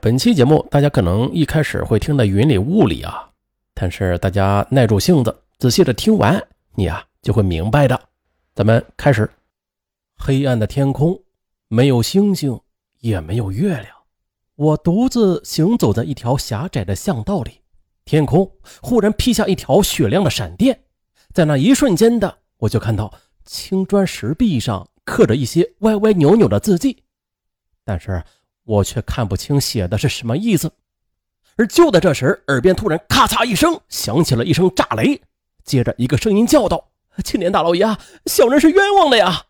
本期节目大家可能一开始会听得云里雾里啊，但是大家耐住性子，仔细的听完，你啊就会明白的。咱们开始。黑暗的天空，没有星星，也没有月亮。我独自行走在一条狭窄的巷道里，天空忽然劈下一条雪亮的闪电，在那一瞬间的，我就看到青砖石壁上刻着一些歪歪扭扭的字迹，但是我却看不清写的是什么意思。而就在这时，耳边突然咔嚓一声响起了一声炸雷，接着一个声音叫道：“青年大老爷，小人是冤枉的呀！”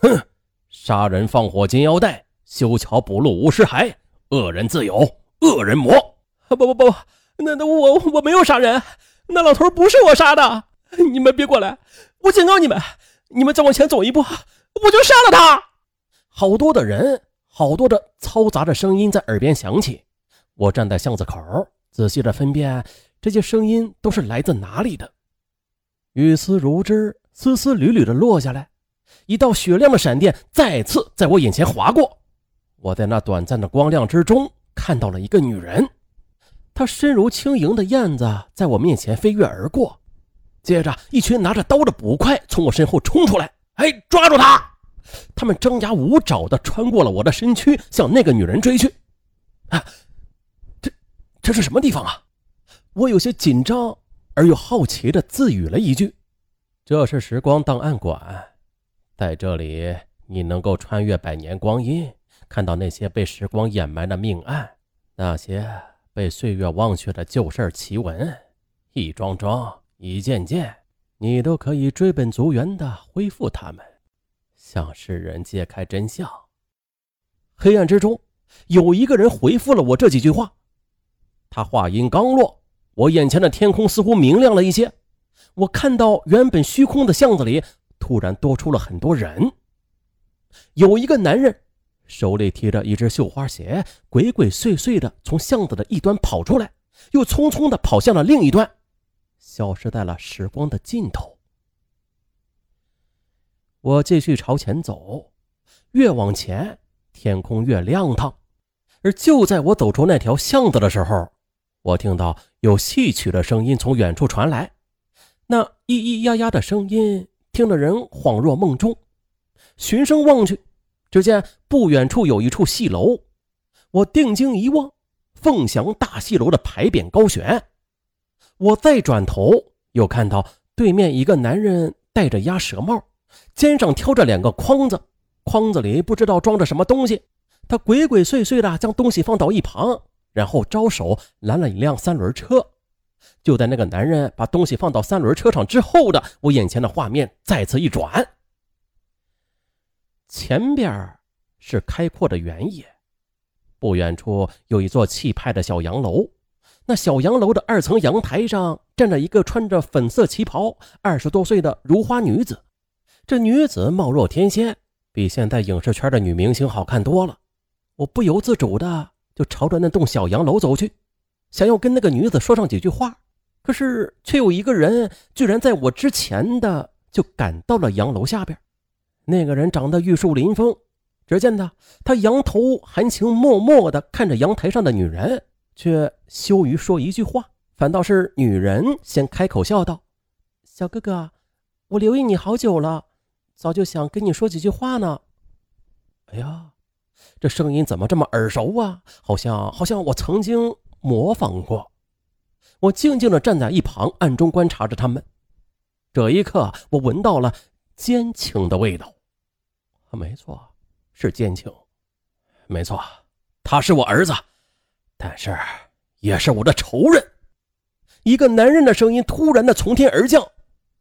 哼，杀人放火金腰带，修桥补路无尸骸。恶人自有恶人磨。不不不，那那我我没有杀人，那老头不是我杀的。你们别过来，我警告你们，你们再往前走一步，我就杀了他。好多的人，好多的嘈杂的声音在耳边响起。我站在巷子口，仔细的分辨这些声音都是来自哪里的。雨丝如织，丝丝缕缕的落下来。一道雪亮的闪电再次在我眼前划过。我在那短暂的光亮之中看到了一个女人，她身如轻盈的燕子在我面前飞跃而过。接着，一群拿着刀的捕快从我身后冲出来，哎，抓住他！他们张牙舞爪地穿过了我的身躯，向那个女人追去。啊，这这是什么地方啊？我有些紧张而又好奇地自语了一句：“这是时光档案馆，在这里你能够穿越百年光阴。”看到那些被时光掩埋的命案，那些被岁月忘却的旧事奇闻，一桩桩、一件件，你都可以追本溯源的恢复他们，向世人揭开真相。黑暗之中，有一个人回复了我这几句话。他话音刚落，我眼前的天空似乎明亮了一些。我看到原本虚空的巷子里，突然多出了很多人。有一个男人。手里提着一只绣花鞋，鬼鬼祟祟的从巷子的一端跑出来，又匆匆的跑向了另一端，消失在了时光的尽头。我继续朝前走，越往前，天空越亮堂。而就在我走出那条巷子的时候，我听到有戏曲的声音从远处传来，那咿咿呀呀的声音听得人恍若梦中。循声望去。只见不远处有一处戏楼，我定睛一望，凤翔大戏楼的牌匾高悬。我再转头，又看到对面一个男人戴着鸭舌帽，肩上挑着两个筐子，筐子里不知道装着什么东西。他鬼鬼祟祟的将东西放到一旁，然后招手拦了一辆三轮车。就在那个男人把东西放到三轮车上之后的，我眼前的画面再次一转。前边是开阔的原野，不远处有一座气派的小洋楼。那小洋楼的二层阳台上站着一个穿着粉色旗袍、二十多岁的如花女子。这女子貌若天仙，比现在影视圈的女明星好看多了。我不由自主的就朝着那栋小洋楼走去，想要跟那个女子说上几句话。可是却有一个人居然在我之前的就赶到了洋楼下边。那个人长得玉树临风，只见他他仰头含情脉脉的看着阳台上的女人，却羞于说一句话，反倒是女人先开口笑道：“小哥哥，我留意你好久了，早就想跟你说几句话呢。”哎呀，这声音怎么这么耳熟啊？好像好像我曾经模仿过。我静静的站在一旁，暗中观察着他们。这一刻，我闻到了奸情的味道。没错，是奸情。没错，他是我儿子，但是也是我的仇人。一个男人的声音突然的从天而降，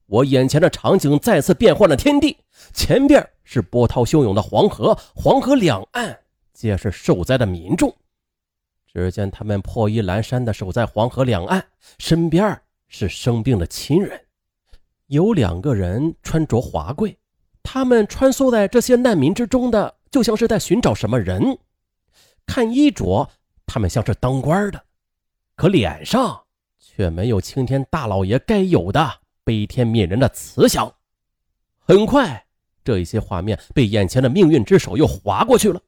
我眼前的场景再次变换了天地。前边是波涛汹涌的黄河，黄河两岸皆是受灾的民众。只见他们破衣烂衫的守在黄河两岸，身边是生病的亲人，有两个人穿着华贵。他们穿梭在这些难民之中的，就像是在寻找什么人。看衣着，他们像是当官的，可脸上却没有青天大老爷该有的悲天悯人的慈祥。很快，这一些画面被眼前的命运之手又划过去了。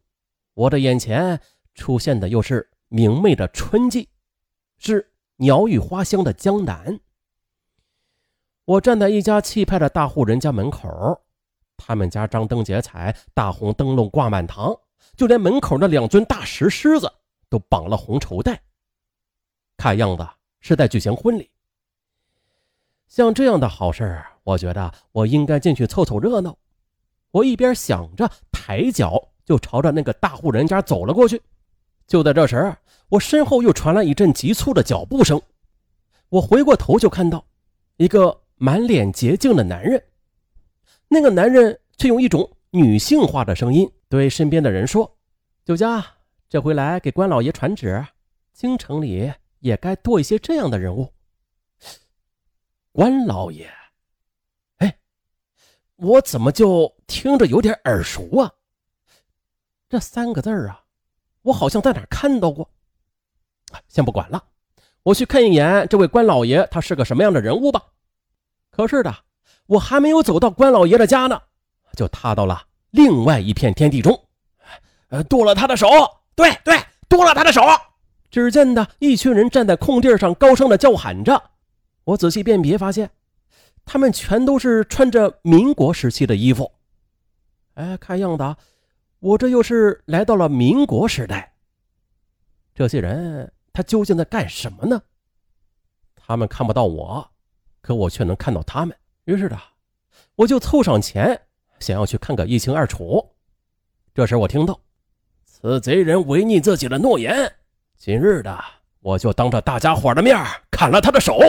我的眼前出现的又是明媚的春季，是鸟语花香的江南。我站在一家气派的大户人家门口，他们家张灯结彩，大红灯笼挂满堂，就连门口那两尊大石狮子都绑了红绸带，看样子是在举行婚礼。像这样的好事儿我觉得我应该进去凑凑热闹。我一边想着，抬脚就朝着那个大户人家走了过去。就在这时，我身后又传来一阵急促的脚步声。我回过头就看到一个满脸洁净的男人。那个男人却用一种女性化的声音对身边的人说：“酒家，这回来给关老爷传旨，京城里也该多一些这样的人物。”关老爷。哎我怎么就听着有点耳熟啊？这三个字啊，我好像在哪看到过。先不管了，我去看一眼这位关老爷，他是个什么样的人物吧。可是的，我还没有走到关老爷的家呢，就踏到了另外一片天地中。剁了他的手！对对，剁了他的手！只见的一群人站在空地上，高声的叫喊着。我仔细辨别，发现。他们全都是穿着民国时期的衣服，哎，看样子我这又是来到了民国时代。这些人他究竟在干什么呢？他们看不到我，可我却能看到他们。于是的，我就凑上前，想要去看个一清二楚。这时我听到，此贼人违逆自己的诺言，今日的我就当着大家伙的面砍了他的手，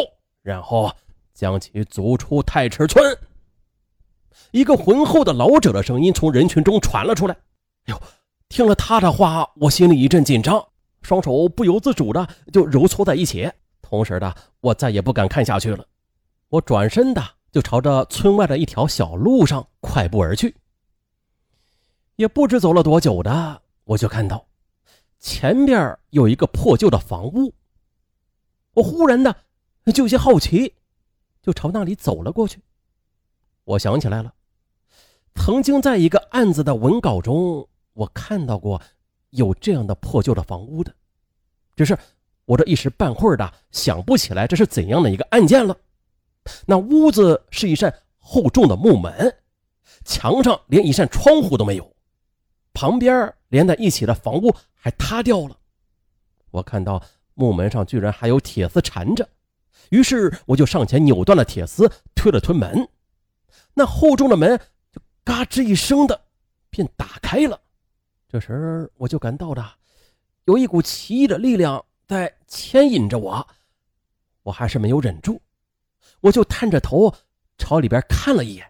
然后。将其逐出太池村。一个浑厚的老者的声音从人群中传了出来。哎呦，听了他的话，我心里一阵紧张，双手不由自主的就揉搓在一起。同时的，我再也不敢看下去了。我转身的就朝着村外的一条小路上快步而去。也不知走了多久的，我就看到前边有一个破旧的房屋。我忽然的就有些好奇。就朝那里走了过去。我想起来了，曾经在一个案子的文稿中，我看到过有这样的破旧的房屋的，只是我这一时半会儿的想不起来这是怎样的一个案件了。那屋子是一扇厚重的木门，墙上连一扇窗户都没有，旁边连在一起的房屋还塌掉了。我看到木门上居然还有铁丝缠着。于是我就上前扭断了铁丝，推了推门，那厚重的门就嘎吱一声的便打开了。这时我就感到的有一股奇异的力量在牵引着我，我还是没有忍住，我就探着头朝里边看了一眼。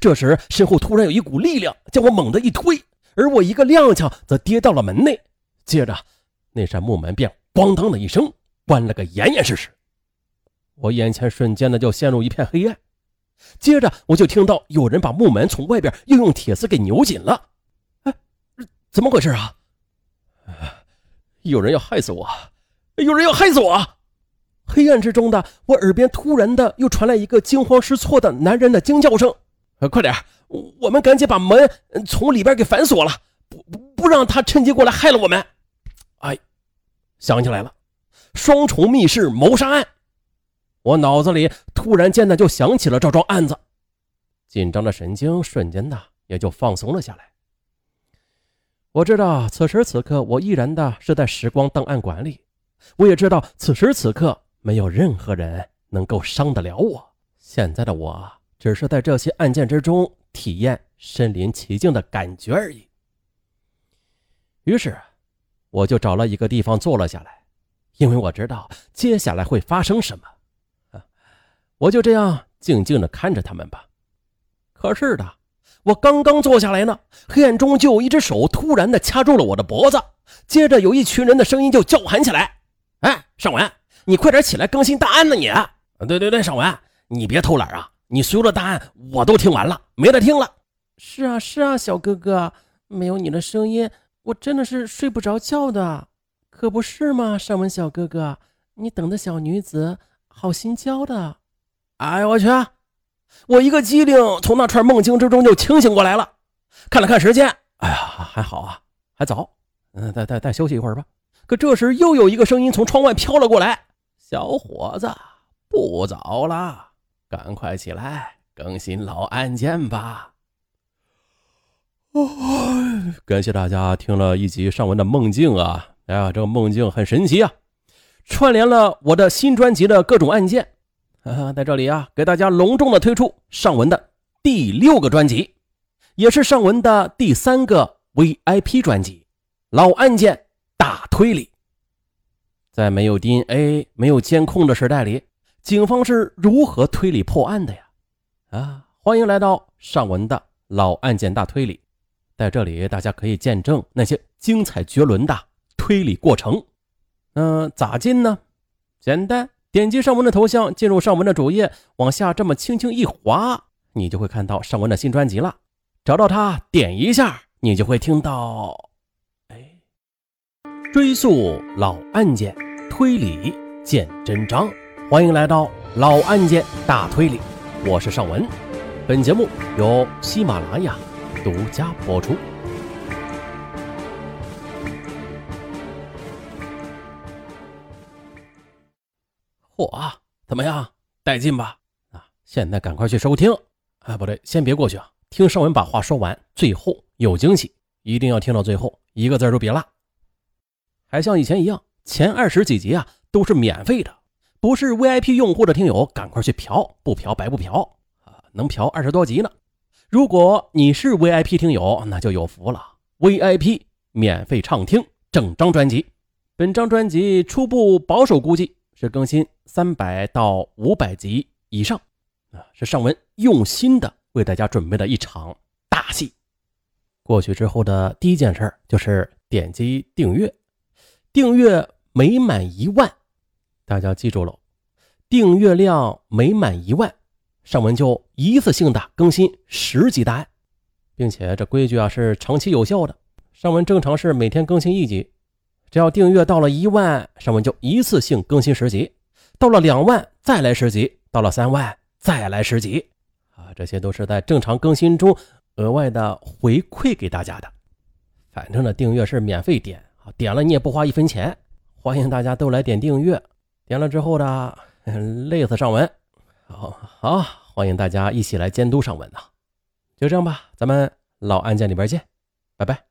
这时身后突然有一股力量将我猛地一推，而我一个踉跄则跌到了门内，接着那扇木门便咣当的一声关了个严严实实。我眼前瞬间的就陷入一片黑暗，接着我就听到有人把木门从外边又用铁丝给扭紧了。哎，怎么回事啊？有人要害死我！有人要害死我！黑暗之中的我耳边突然的又传来一个惊慌失措的男人的惊叫声：“快点，我们赶紧把门从里边给反锁了，不不不让他趁机过来害了我们！”哎，想起来了，双重密室谋杀案。我脑子里突然间的就想起了这桩案子，紧张的神经瞬间的也就放松了下来。我知道此时此刻我依然的是在时光档案馆里，我也知道此时此刻没有任何人能够伤得了我。现在的我只是在这些案件之中体验身临其境的感觉而已。于是，我就找了一个地方坐了下来，因为我知道接下来会发生什么。我就这样静静的看着他们吧。可是的，我刚刚坐下来呢，黑暗中就有一只手突然的掐住了我的脖子，接着有一群人的声音就叫喊起来：“哎，尚文，你快点起来更新大案呢！你，对对对，尚文，你别偷懒啊！你所有的大案我都听完了，没得听了。是啊，是啊，小哥哥，没有你的声音，我真的是睡不着觉的，可不是吗？尚文小哥哥，你等的小女子好心焦的。”哎呦我去！我一个机灵，从那串梦境之中就清醒过来了。看了看时间，哎呀，还好啊，还早。嗯，再再再休息一会儿吧。可这时又有一个声音从窗外飘了过来：“小伙子，不早了，赶快起来更新老案件吧。”哦，感谢大家听了一集上文的梦境啊！哎呀，这个梦境很神奇啊，串联了我的新专辑的各种案件。在这里啊，给大家隆重的推出上文的第六个专辑，也是上文的第三个 VIP 专辑《老案件大推理》。在没有 DNA、没有监控的时代里，警方是如何推理破案的呀？啊，欢迎来到上文的老案件大推理。在这里，大家可以见证那些精彩绝伦的推理过程。嗯，咋进呢？简单，点击上文的头像，进入上文的主页，往下这么轻轻一滑，你就会看到上文的新专辑了。找到它，点一下，你就会听到。哎，追溯老案件，推理见真章。欢迎来到老案件大推理，我是尚文。本节目由喜马拉雅。独家播出。嚯，怎么样？带劲吧？啊，现在赶快去收听。啊，不对，先别过去啊，听尚文把话说完，最后有惊喜，一定要听到最后，一个字都别落。还像以前一样，前二十几集啊都是免费的，不是 VIP 用户的听友赶快去嫖，不嫖白不嫖啊，能嫖二十多集呢。如果你是 VIP 听友，那就有福了。VIP 免费畅听整张专辑，本张专辑初步保守估计是更新三百到五百集以上，啊，是尚文用心的为大家准备的一场大戏。过去之后的第一件事就是点击订阅，订阅每满一万，大家记住了，订阅量每满一万。尚文就一次性的更新十集答案，并且这规矩啊是长期有效的。尚文正常是每天更新一集，只要订阅到了一万，上文就一次性更新十集；到了两万再来十集；到了三万再来十集。啊，这些都是在正常更新中额外的回馈给大家的。反正呢，订阅是免费点啊，点了你也不花一分钱。欢迎大家都来点订阅，点了之后呢，累死上文。好好，欢迎大家一起来监督上文呐！就这样吧，咱们老案件里边见，拜拜。